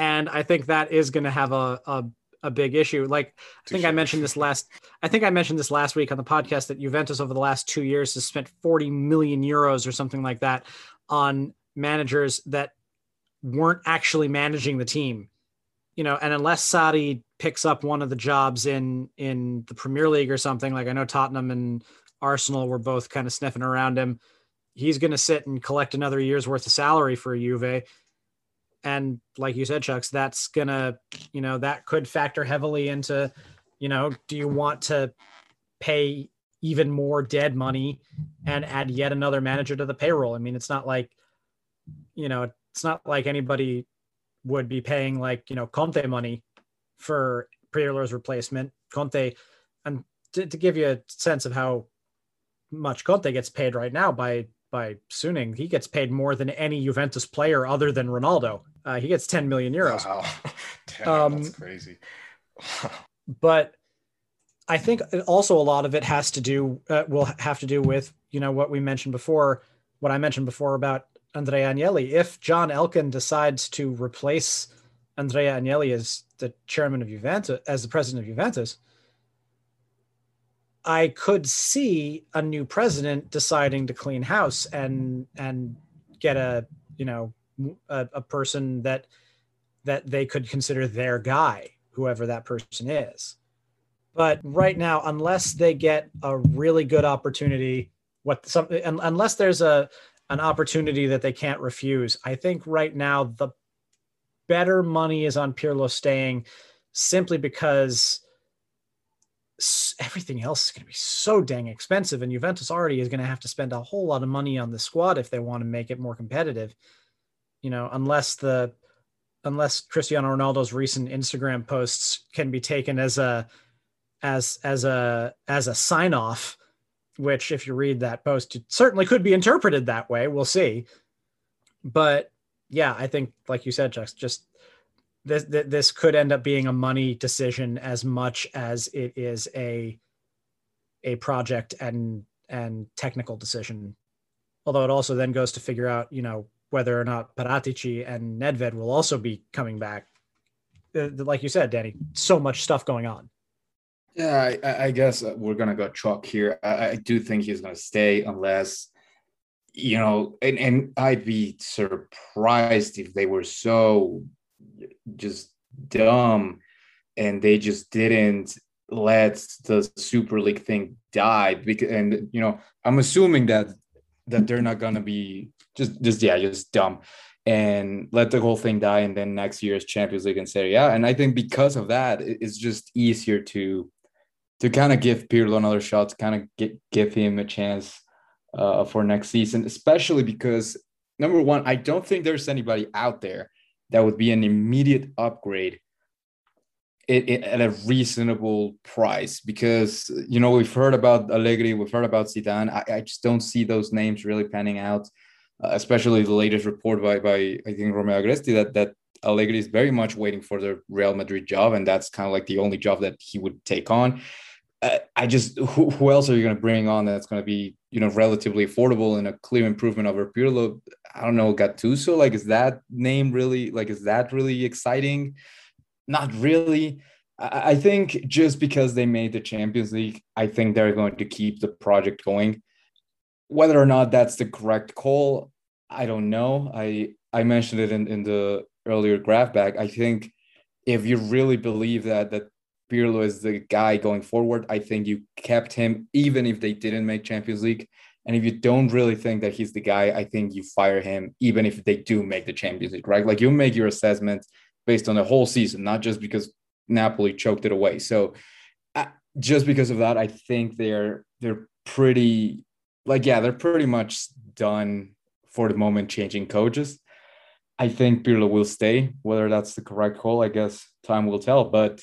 and I think that is going to have a, a a big issue. Like I think I mentioned this last I think I mentioned this last week on the podcast that Juventus over the last 2 years has spent 40 million euros or something like that on managers that weren't actually managing the team. You know, and unless Sarri picks up one of the jobs in in the Premier League or something, like I know Tottenham and Arsenal were both kind of sniffing around him, he's going to sit and collect another year's worth of salary for Juve and like you said chucks that's gonna you know that could factor heavily into you know do you want to pay even more dead money and add yet another manager to the payroll i mean it's not like you know it's not like anybody would be paying like you know conte money for Pirlo's replacement conte and to, to give you a sense of how much conte gets paid right now by by Suning. He gets paid more than any Juventus player other than Ronaldo. Uh, he gets 10 million euros. Wow. <laughs> Damn, um, that's crazy. <laughs> but I think also a lot of it has to do, uh, will have to do with, you know, what we mentioned before, what I mentioned before about Andrea Agnelli. If John Elkann decides to replace Andrea Agnelli as the chairman of Juventus, as the president of Juventus, I could see a new president deciding to clean house and and get a you know a, a, person that that they could consider their guy, whoever that person is. But right now, unless they get a really good opportunity, what something unless there's a an opportunity that they can't refuse, I think right now the better money is on Pirlo staying simply because everything else is going to be so dang expensive, and Juventus already is going to have to spend a whole lot of money on the squad if they want to make it more competitive. You know, unless the unless Cristiano Ronaldo's recent Instagram posts can be taken as a as as a as a sign off, which if you read that post, it certainly could be interpreted that way. We'll see. But yeah, I think like you said, just just this this could end up being a money decision as much as it is a a project and and technical decision. Although it also then goes to figure out, you know, whether or not Paratici and Nedved will also be coming back. Uh, like you said, Danny, so much stuff going on. Yeah, I, I guess we're gonna go chalk here. I, I do think he's gonna stay unless, you know, and, and I'd be surprised if they were so just dumb and they just didn't let the Super League thing die. Because and you know, I'm assuming that that they're not gonna be just just yeah, just dumb and let the whole thing die and then next year's Champions League and Serie A. And I think because of that, it's just easier to to kind of give Pirlo another shot, to kind of get, give him a chance uh, for next season, especially because number one, I don't think there's anybody out there that would be an immediate upgrade it, it, at a reasonable price because you know we've heard about Allegri, we've heard about Zidane. I, I just don't see those names really panning out, especially the latest report by by I think Romeo Agresti that that Allegri is very much waiting for the Real Madrid job, and that's kind of like the only job that he would take on. Uh, I just who, who else are you going to bring on that's going to be you know relatively affordable and a clear improvement over Pirlo? I don't know Gattuso. Like, is that name really like is that really exciting? Not really. I, I think just because they made the Champions League, I think they're going to keep the project going. Whether or not that's the correct call, I don't know. I I mentioned it in, in the earlier graph back. I think if you really believe that that Pirlo is the guy going forward. I think you kept him even if they didn't make Champions League. And if you don't really think that he's the guy, I think you fire him even if they do make the Champions League, right? Like you make your assessment based on the whole season, not just because Napoli choked it away. So uh, just because of that, I think they're they're pretty like yeah, they're pretty much done for the moment changing coaches. I think Pirlo will stay. Whether that's the correct call, I guess time will tell. But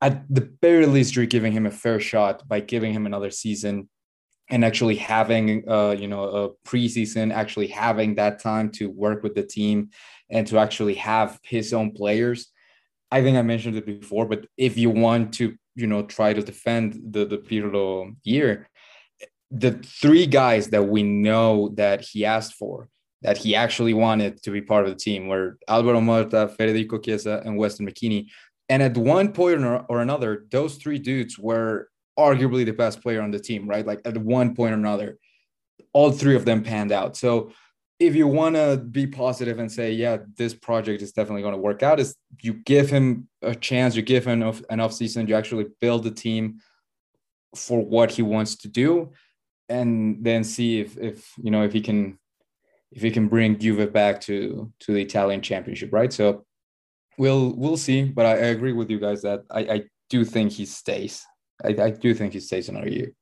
at the very least, you're giving him a fair shot by giving him another season and actually having uh, you know a preseason actually having that time to work with the team and to actually have his own players i think i mentioned it before but if you want to you know try to defend the the Pirlo year the three guys that we know that he asked for that he actually wanted to be part of the team were Alvaro Morata, Federico Chiesa, and Weston McKennie. And at one point or another, those three dudes were arguably the best player on the team, right? Like at one point or another, all three of them panned out. So if you want to be positive and say, yeah, this project is definitely going to work out, is you give him a chance, you give him enough, enough season, you actually build the team for what he wants to do, and then see if if you know if he can if he can bring Juve back to to the Italian championship, right? So we'll we'll see. But I, I agree with you guys that I, I do think he stays. I, I do think he stays another year.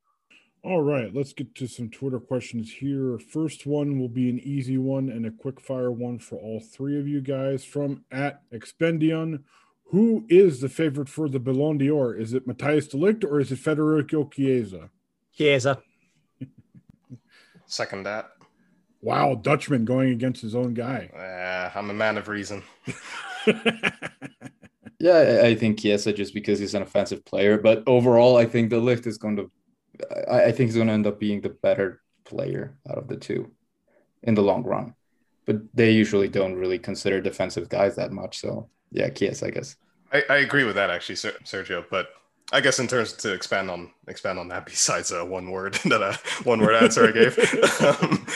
All right, let's get to some Twitter questions here. First one will be an easy one and a quick fire one for all three of you guys from at Expendion. Who is the favorite for the Ballon d'Or? Is it Matthias de Ligt or is it Federico Chiesa? Chiesa. Second that. Wow, Dutchman going against his own guy. Uh, I'm a man of reason. <laughs> yeah, I think Chiesa just because he's an offensive player, but overall, I think the lift is going to. I think he's going to end up being the better player out of the two, in the long run. But they usually don't really consider defensive guys that much. So yeah, Chiesa, I guess. I, I agree with that actually, Sergio. But I guess in terms to expand on expand on that, <laughs> besides a one word <laughs> that a one word answer I gave, <laughs> um,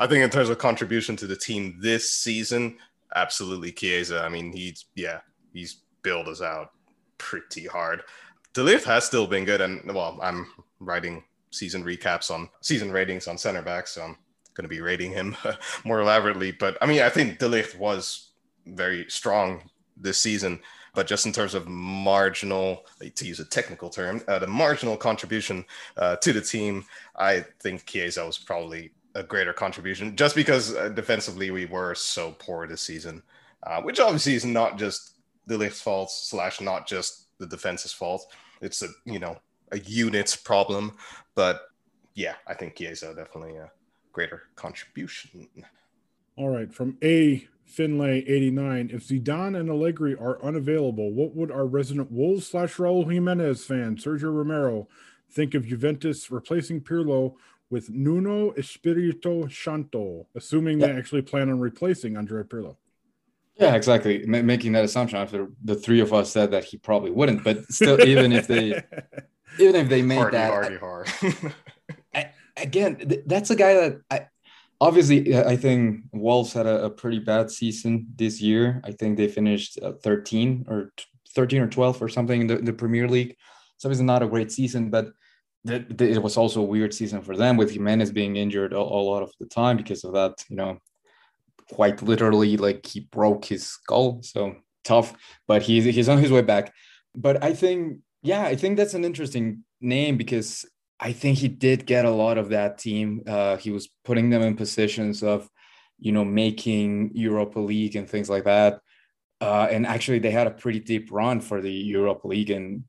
I think in terms of contribution to the team this season, absolutely Chiesa. I mean, he's yeah, he's built us out pretty hard. De Ligt has still been good, and well, I'm writing season recaps on season ratings on center back, so I'm going to be rating him more elaborately. But I mean, I think De Ligt was very strong this season. But just in terms of marginal, to use a technical term, uh, the marginal contribution uh, to the team, I think Chiesa was probably a greater contribution just because uh, defensively we were so poor this season, uh, which obviously is not just De Ligt's fault slash not just the defense's fault. It's a you know a unit's problem, but yeah, I think Chiesa definitely a greater contribution. All right, from A Finlay 89. If Zidane and Allegri are unavailable, what would our resident Wolves slash Raul Jimenez fan, Sergio Romero, think of Juventus replacing Pirlo with Nuno Espirito Santo, assuming they actually plan on replacing Andrea Pirlo? Yeah, exactly. M- making that assumption after the three of us said that he probably wouldn't, but still, even if they, <laughs> even if they made Hardy, that, hardy, hard. I, again, th- that's a guy that I obviously I think Wolves had a, a pretty bad season this year. I think they finished uh, 13 or 13 or 12 or something in the, the Premier League. So it's not a great season, but th- th- it was also a weird season for them with Jimenez being injured a, a lot of the time because of that. You know, quite literally, like he broke his skull. So tough, but he's he's on his way back. But I think, yeah, I think that's an interesting name because I think he did get a lot of that team. Uh, he was putting them in positions of, you know, making Europa League and things like that. Uh, and actually, they had a pretty deep run for the Europa League in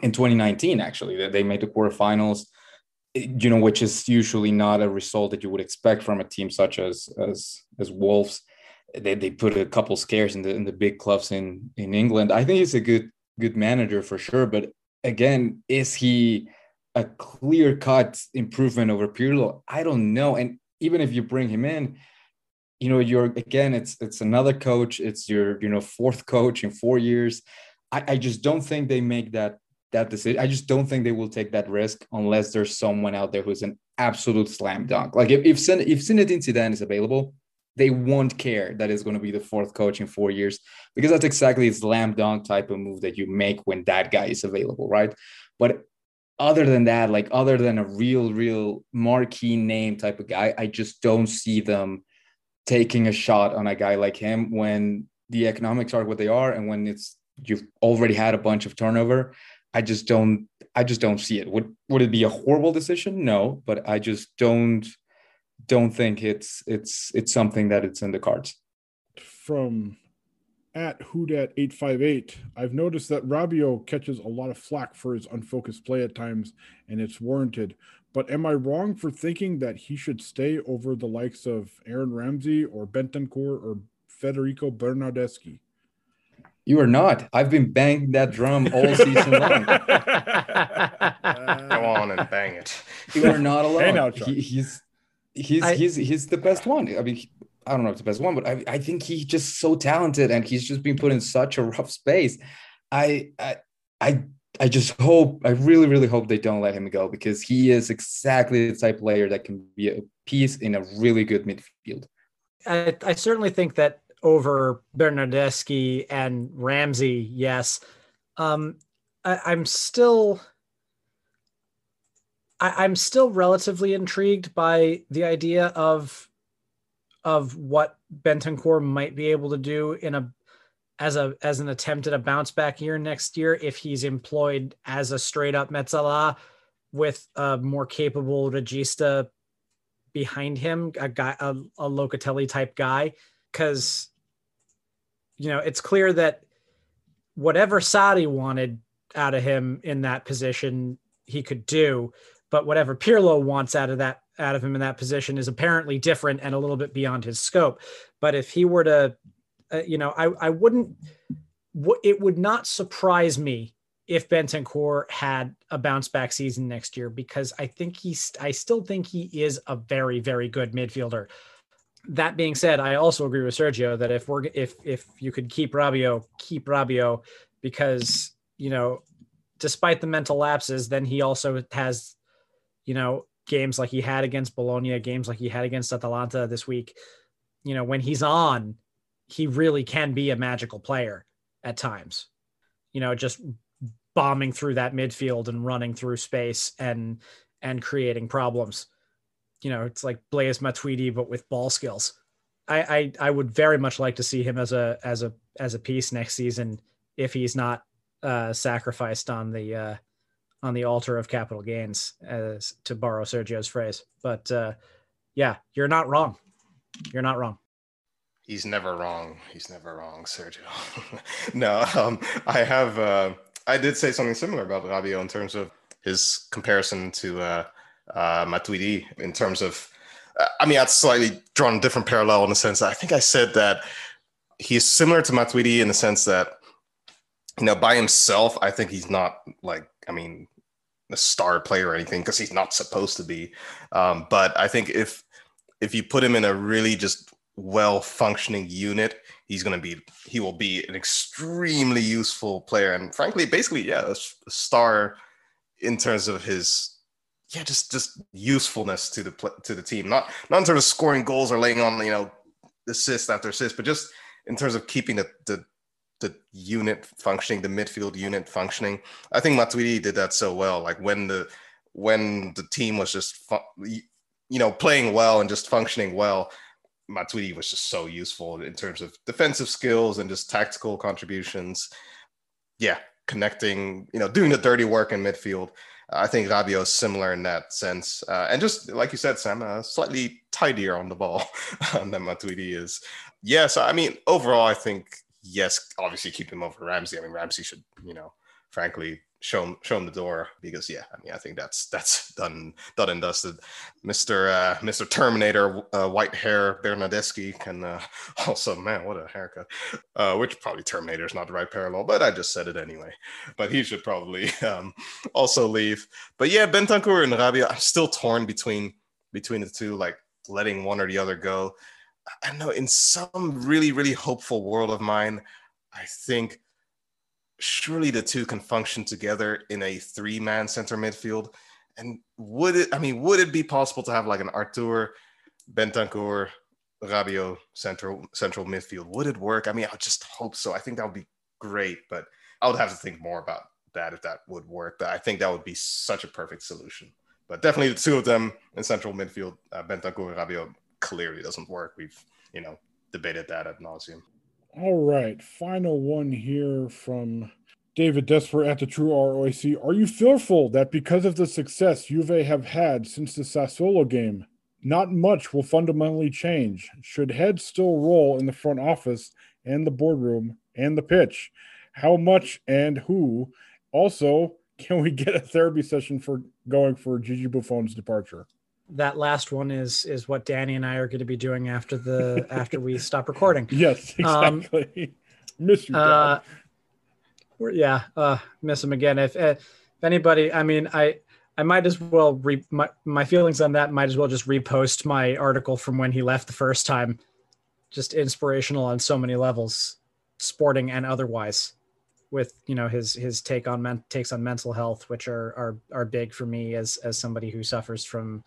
in 2019. Actually, they, they made the quarterfinals. You know, which is usually not a result that you would expect from a team such as as as Wolves. They, they put a couple scares in the in the big clubs in in England. I think he's a good good manager for sure. But again, is he a clear cut improvement over Pirlo? I don't know. And even if you bring him in, you know, you're again, it's it's another coach. It's your you know fourth coach in four years. I, I just don't think they make that that decision. I just don't think they will take that risk unless there's someone out there who's an absolute slam dunk. Like if if, if Zinedine Zidane is available, they won't care that it's going to be the fourth coach in four years because that's exactly a slam dunk type of move that you make when that guy is available, right? But other than that, like other than a real, real marquee name type of guy, I just don't see them taking a shot on a guy like him when the economics are what they are and when it's you've already had a bunch of turnover. I just don't I just don't see it. Would would it be a horrible decision? No, but I just don't don't think it's it's it's something that it's in the cards. From at Hoodat858, I've noticed that Rabiot catches a lot of flack for his unfocused play at times, and it's warranted. But am I wrong for thinking that he should stay over the likes of Aaron Ramsey or Bentancur or Federico Bernardeschi? You are not. I've been banging that drum all <laughs> season long. Go on and bang it. You are not alone. Hey now, He- he's he's I- he's he's the best one. I mean, he- I don't know if it's the best one, but I, I think he's just so talented and he's just been put in such a rough space. I I I I just hope I really really hope they don't let him go because he is exactly the type of player that can be a piece in a really good midfield. I, I certainly think that over Bernardeschi and Ramsey, yes. Um, I, I'm still I, I'm still relatively intrigued by the idea of of what Bentancur might be able to do in a as a as an attempt at a bounce back year next year if he's employed as a straight up mezzala with a more capable regista behind him, a guy a, a Locatelli type guy, because you know it's clear that whatever Sarri wanted out of him in that position, he could do. But whatever Pirlo wants out of that out of him in that position is apparently different and a little bit beyond his scope. But if he were to, uh, you know, I I wouldn't. w- It would not surprise me if Bentancur had a bounce back season next year because I think he's I still think he is a very very good midfielder. That being said, I also agree with Sergio that if we're if if you could keep Rabiot, keep Rabiot because you know, despite the mental lapses, then he also has, you know, games like he had against Bologna, games like he had against Atalanta this week. You know, when he's on, he really can be a magical player at times. You know, just bombing through that midfield and running through space and and creating problems. You know, it's like Blaise Matuidi but with ball skills. I, I I would very much like to see him as a as a as a piece next season if he's not uh, sacrificed on the uh, on the altar of capital gains, as to borrow Sergio's phrase. But uh, yeah, you're not wrong. You're not wrong. He's never wrong. He's never wrong, Sergio. <laughs> no, um, I have. Uh, I did say something similar about Rabiot in terms of his comparison to uh, uh, Matuidi in terms of. uh, I mean, I'd slightly drawn a different parallel in the sense that I think I said that he's similar to Matuidi in the sense that, you know, by himself, I think he's not like, I mean, a star player or anything because he's not supposed to be. Um, but I think if if you put him in a really just well functioning unit, he's going to be he will be an extremely useful player and frankly, basically, yeah, a, a star in terms of his yeah, just just usefulness to the to the team. Not not in terms of scoring goals or laying on you know assist after assist, but just in terms of keeping the the the unit functioning, the midfield unit functioning. I think Matuidi did that so well. Like when the when the team was just fu- you know playing well and just functioning well, Matuidi was just so useful in terms of defensive skills and just tactical contributions. Yeah, connecting, you know, doing the dirty work in midfield. I think Rabiot is similar in that sense, uh, and just like you said, Sam, uh, slightly tidier on the ball <laughs> than Matuidi is. Yeah, so I mean, overall, I think yes, obviously keep him over Ramsey. I mean, Ramsey should, you know, frankly, show him show him the door because yeah, I mean, I think that's that's done done and dusted. Mister uh, Mister Terminator, uh, white hair Bernardeschi can uh, <laughs> also man, what a haircut. Uh, which probably Terminator is not the right parallel, but I just said it anyway. But he should probably <laughs> um, also leave. But yeah, Bentancur and Rabiot, I'm still torn between between the two, like letting one or the other go. I know in some really, really hopeful world of mine, I think surely the two can function together in a three-man center midfield. And would it, I mean, would it be possible to have like an Artur, Bentancur, Rabiot central central midfield? Would it work? I mean, I just hope so. I think that would be great, but I would have to think more about that if that would work. But I think that would be such a perfect solution. But definitely the two of them in central midfield, uh, Bentancur Rabiot, clearly doesn't work. We've, you know, debated that ad nauseum. All right, final one here from David Desper at the True ROIC. Are you fearful that because of the success Juve have had since the Sassuolo game, not much will fundamentally change? Should heads still roll in the front office and the boardroom and the pitch? How much and who? Also, can we get a therapy session for going for Gigi Buffon's departure? That last one is is what Danny and I are going to be doing after the after we <laughs> stop recording. Yes, Um, exactly. <laughs> Miss you, Uh, yeah, uh, miss him again. If, if anybody, I mean, I I might as well re my, my feelings on that might as well just repost my article from when he left the first time. Just inspirational on so many levels, sporting and otherwise. With you know his his take on men, takes on mental health, which are are are big for me as as somebody who suffers from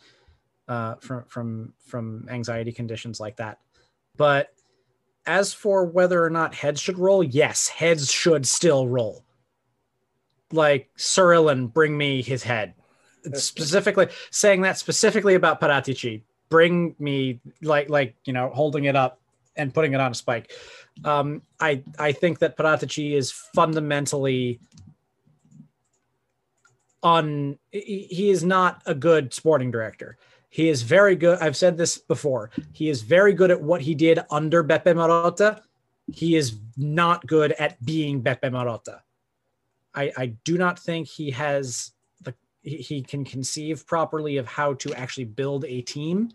uh, from from from anxiety conditions like that. But as for whether or not heads should roll, yes, heads should still roll. Like Cyrilin, bring me his head. Specifically saying that specifically about Paratici, bring me like like you know holding it up and putting it on a spike. Um, I I think that Paratici is fundamentally on. He is not a good sporting director. He is very good. I've said this before. He is very good at what he did under Beppe Marotta. He is not good at being Beppe Marotta. I, I do not think he has the he, can conceive properly of how to actually build a team.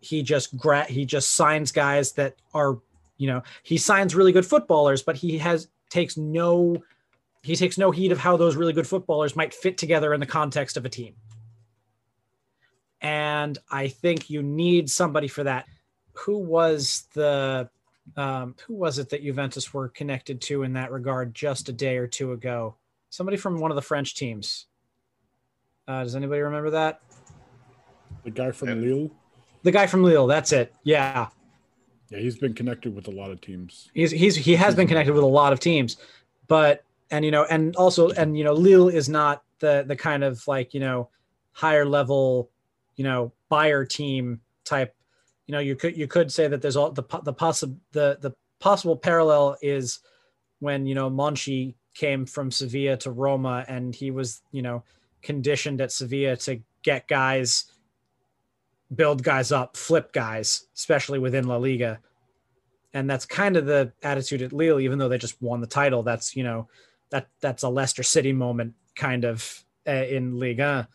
He just gra- he just signs guys that are you know he signs really good footballers, but he has takes no he takes no heed of how those really good footballers might fit together in the context of a team. And I think you need somebody for that. Who was the um, who was it that Juventus were connected to in that regard just a day or two ago? Somebody from one of the French teams. Uh, does anybody remember that? The guy from Lille. The guy from Lille. That's it. Yeah, Yeah, he's been connected with a lot of teams. he's he's he has been connected with a lot of teams, but and you know and also and you know Lille is not the the kind of like you know higher level you know buyer team type. You know you could you could say that there's all the the possible the the possible parallel is when you know Monchi came from Sevilla to Roma and he was you know conditioned at Sevilla to get guys, build guys up, flip guys, especially within La Liga. And that's kind of the attitude at Lille, even though they just won the title. That's you know that that's a Leicester City moment kind of uh, in Liga.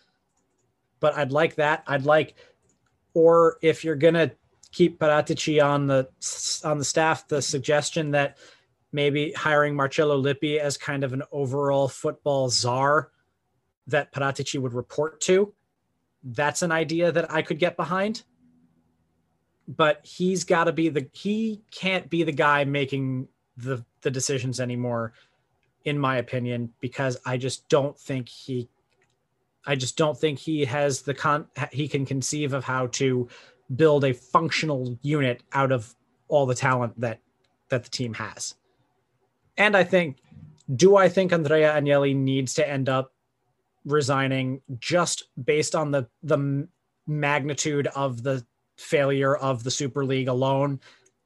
But I'd like that. I'd like, or if you're gonna keep Paratici on the on the staff, the suggestion that maybe hiring Marcello Lippi as kind of an overall football czar that Paratici would report to. That's an idea that I could get behind. But he's got to be the he can't be the guy making the the decisions anymore in my opinion because I just don't think he I just don't think he has the con he can conceive of how to build a functional unit out of all the talent that that the team has. And I think do I think Andrea Agnelli needs to end up resigning just based on the the magnitude of the failure of the Super League alone?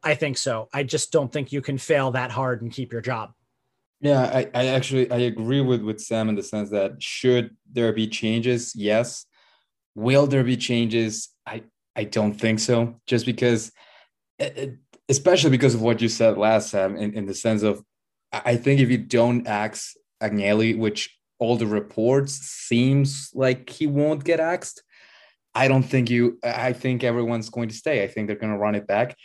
I think so. I just don't think you can fail that hard and keep your job. Yeah, I, I actually I agree with with Sam in the sense that should there be changes? Yes. Will there be changes? I I don't think so. Just because, especially because of what you said last time, in, in the sense of, I think if you don't ask Agnelli, which all the reports seems like he won't get axed. I don't think you. I think everyone's going to stay. I think they're going to run it back.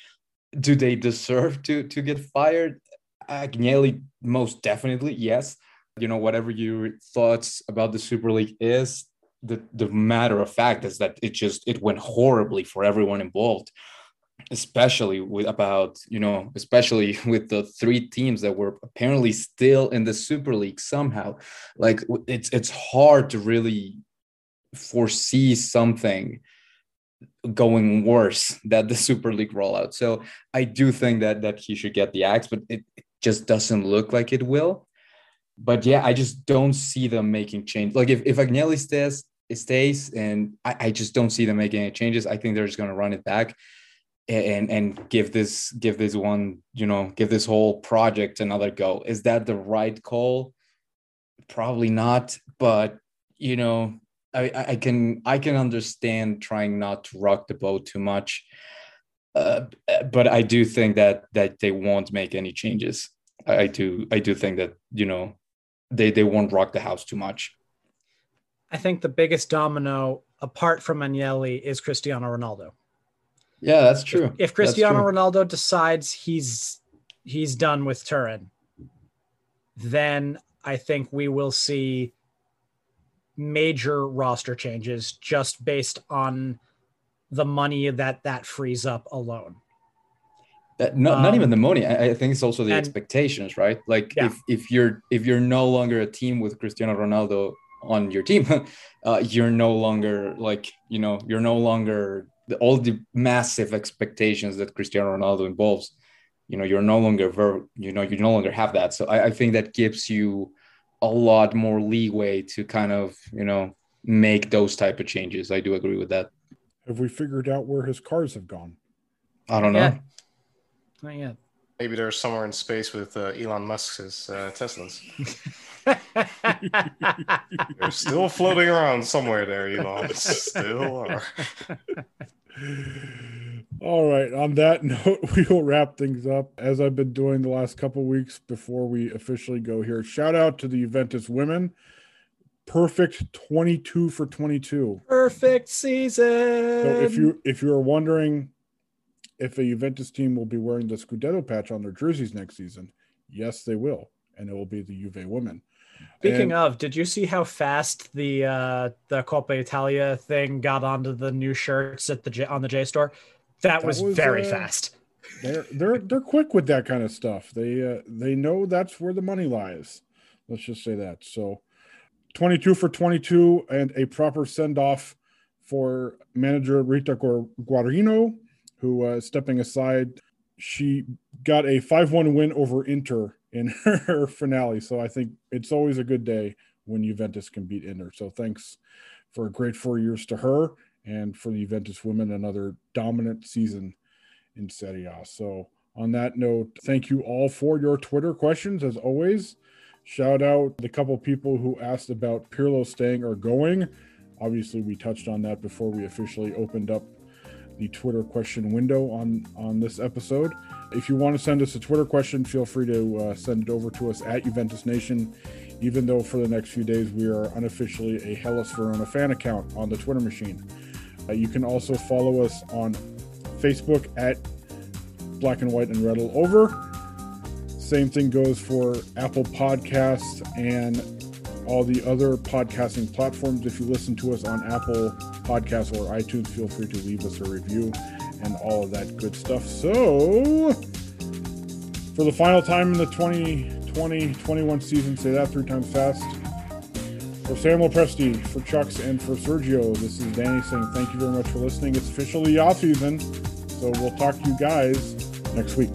Do they deserve to to get fired? Agnelli, most definitely, yes. You know, whatever your thoughts about the Super League is, the the matter of fact is that it just it went horribly for everyone involved especially with about you know especially <laughs> with the three teams that were apparently still in the super league somehow like it's it's hard to really foresee something going worse than the <laughs> super league rollout so i do think that that he should get the axe but it, just doesn't look like it will. But yeah i just don't see them making change like if, if agnelli stays stays and I, I just don't see them making any changes. I think they're just going to run it back and and give this give this one you know give this whole project another go. Is that the right call? Probably not but you know i i can i can understand trying not to rock the boat too much uh, but i do think that that they won't make any changes I, do i do think that you know they they won't rock the house too much i think the biggest domino apart from Agnelli is cristiano ronaldo yeah, that's true. If, if Cristiano Ronaldo decides he's he's done with Turin, then I think we will see major roster changes just based on the money that that frees up alone. That, not, um, not even the money. I, I, think it's also the and, expectations, right? Like yeah. if if you're if you're no longer a team with Cristiano Ronaldo on your team, <laughs> uh, you're no longer like you know you're no longer the, all the massive expectations that Cristiano Ronaldo involves, you know, you're no longer ver- you know, you no longer have that. So I, I think that gives you a lot more leeway to kind of, you know, make those type of changes. I do agree with that. Have we figured out where his cars have gone? I don't know. Yeah. Not yet. Maybe they're somewhere in space with uh, Elon Musk's uh, Teslas. <laughs> they're still floating around somewhere there, Elon. Still are. <laughs> All right. On that <laughs> note, we will wrap things up as I've been doing the last couple weeks before we officially go here. Shout out to the Juventus women. Perfect 22 for 22. Perfect season. So if you if you are wondering if a Juventus team will be wearing the Scudetto patch on their jerseys next season, yes, they will, and it will be the Juve women. Speaking and, of, did you see how fast the uh, the Coppa Italia thing got onto the new shirts at the J, on the J store? That, that was, was, very uh, fast. They're they're they're quick with that kind of stuff. They uh, they know that's where the money lies. Let's just say that. So, twenty two for twenty two, and a proper send off for manager Rita Guarino who uh, stepping aside. She got a 5 1 win over Inter in <laughs> her finale. So I think it's always a good day when Juventus can beat Inter. So thanks for a great four years to her and for the Juventus women, another dominant season in Serie A. So On that note, thank you all for your Twitter questions as always. Shout out the couple people who asked about Pirlo staying or going. Obviously, we touched on that before we officially opened up the Twitter question window on on this episode. If you want to send us a Twitter question, feel free to uh, send it over to us at Juventus Nation. Even though for the next few days we are unofficially a Hellas Verona fan account on the Twitter machine. Uh, you can also follow us on Facebook at Black and White and All Over. Same thing goes for Apple Podcasts and all the other podcasting platforms. If you listen to us on Apple Podcasts or iTunes, feel free to leave us a review and all of that good stuff. So, for the final time in the 2020 21 season, say that three times fast. For Sam Lopresti, for Chucks, and for Sergio, this is Danny saying thank you very much for listening. It's officially off season, so we'll talk to you guys next week.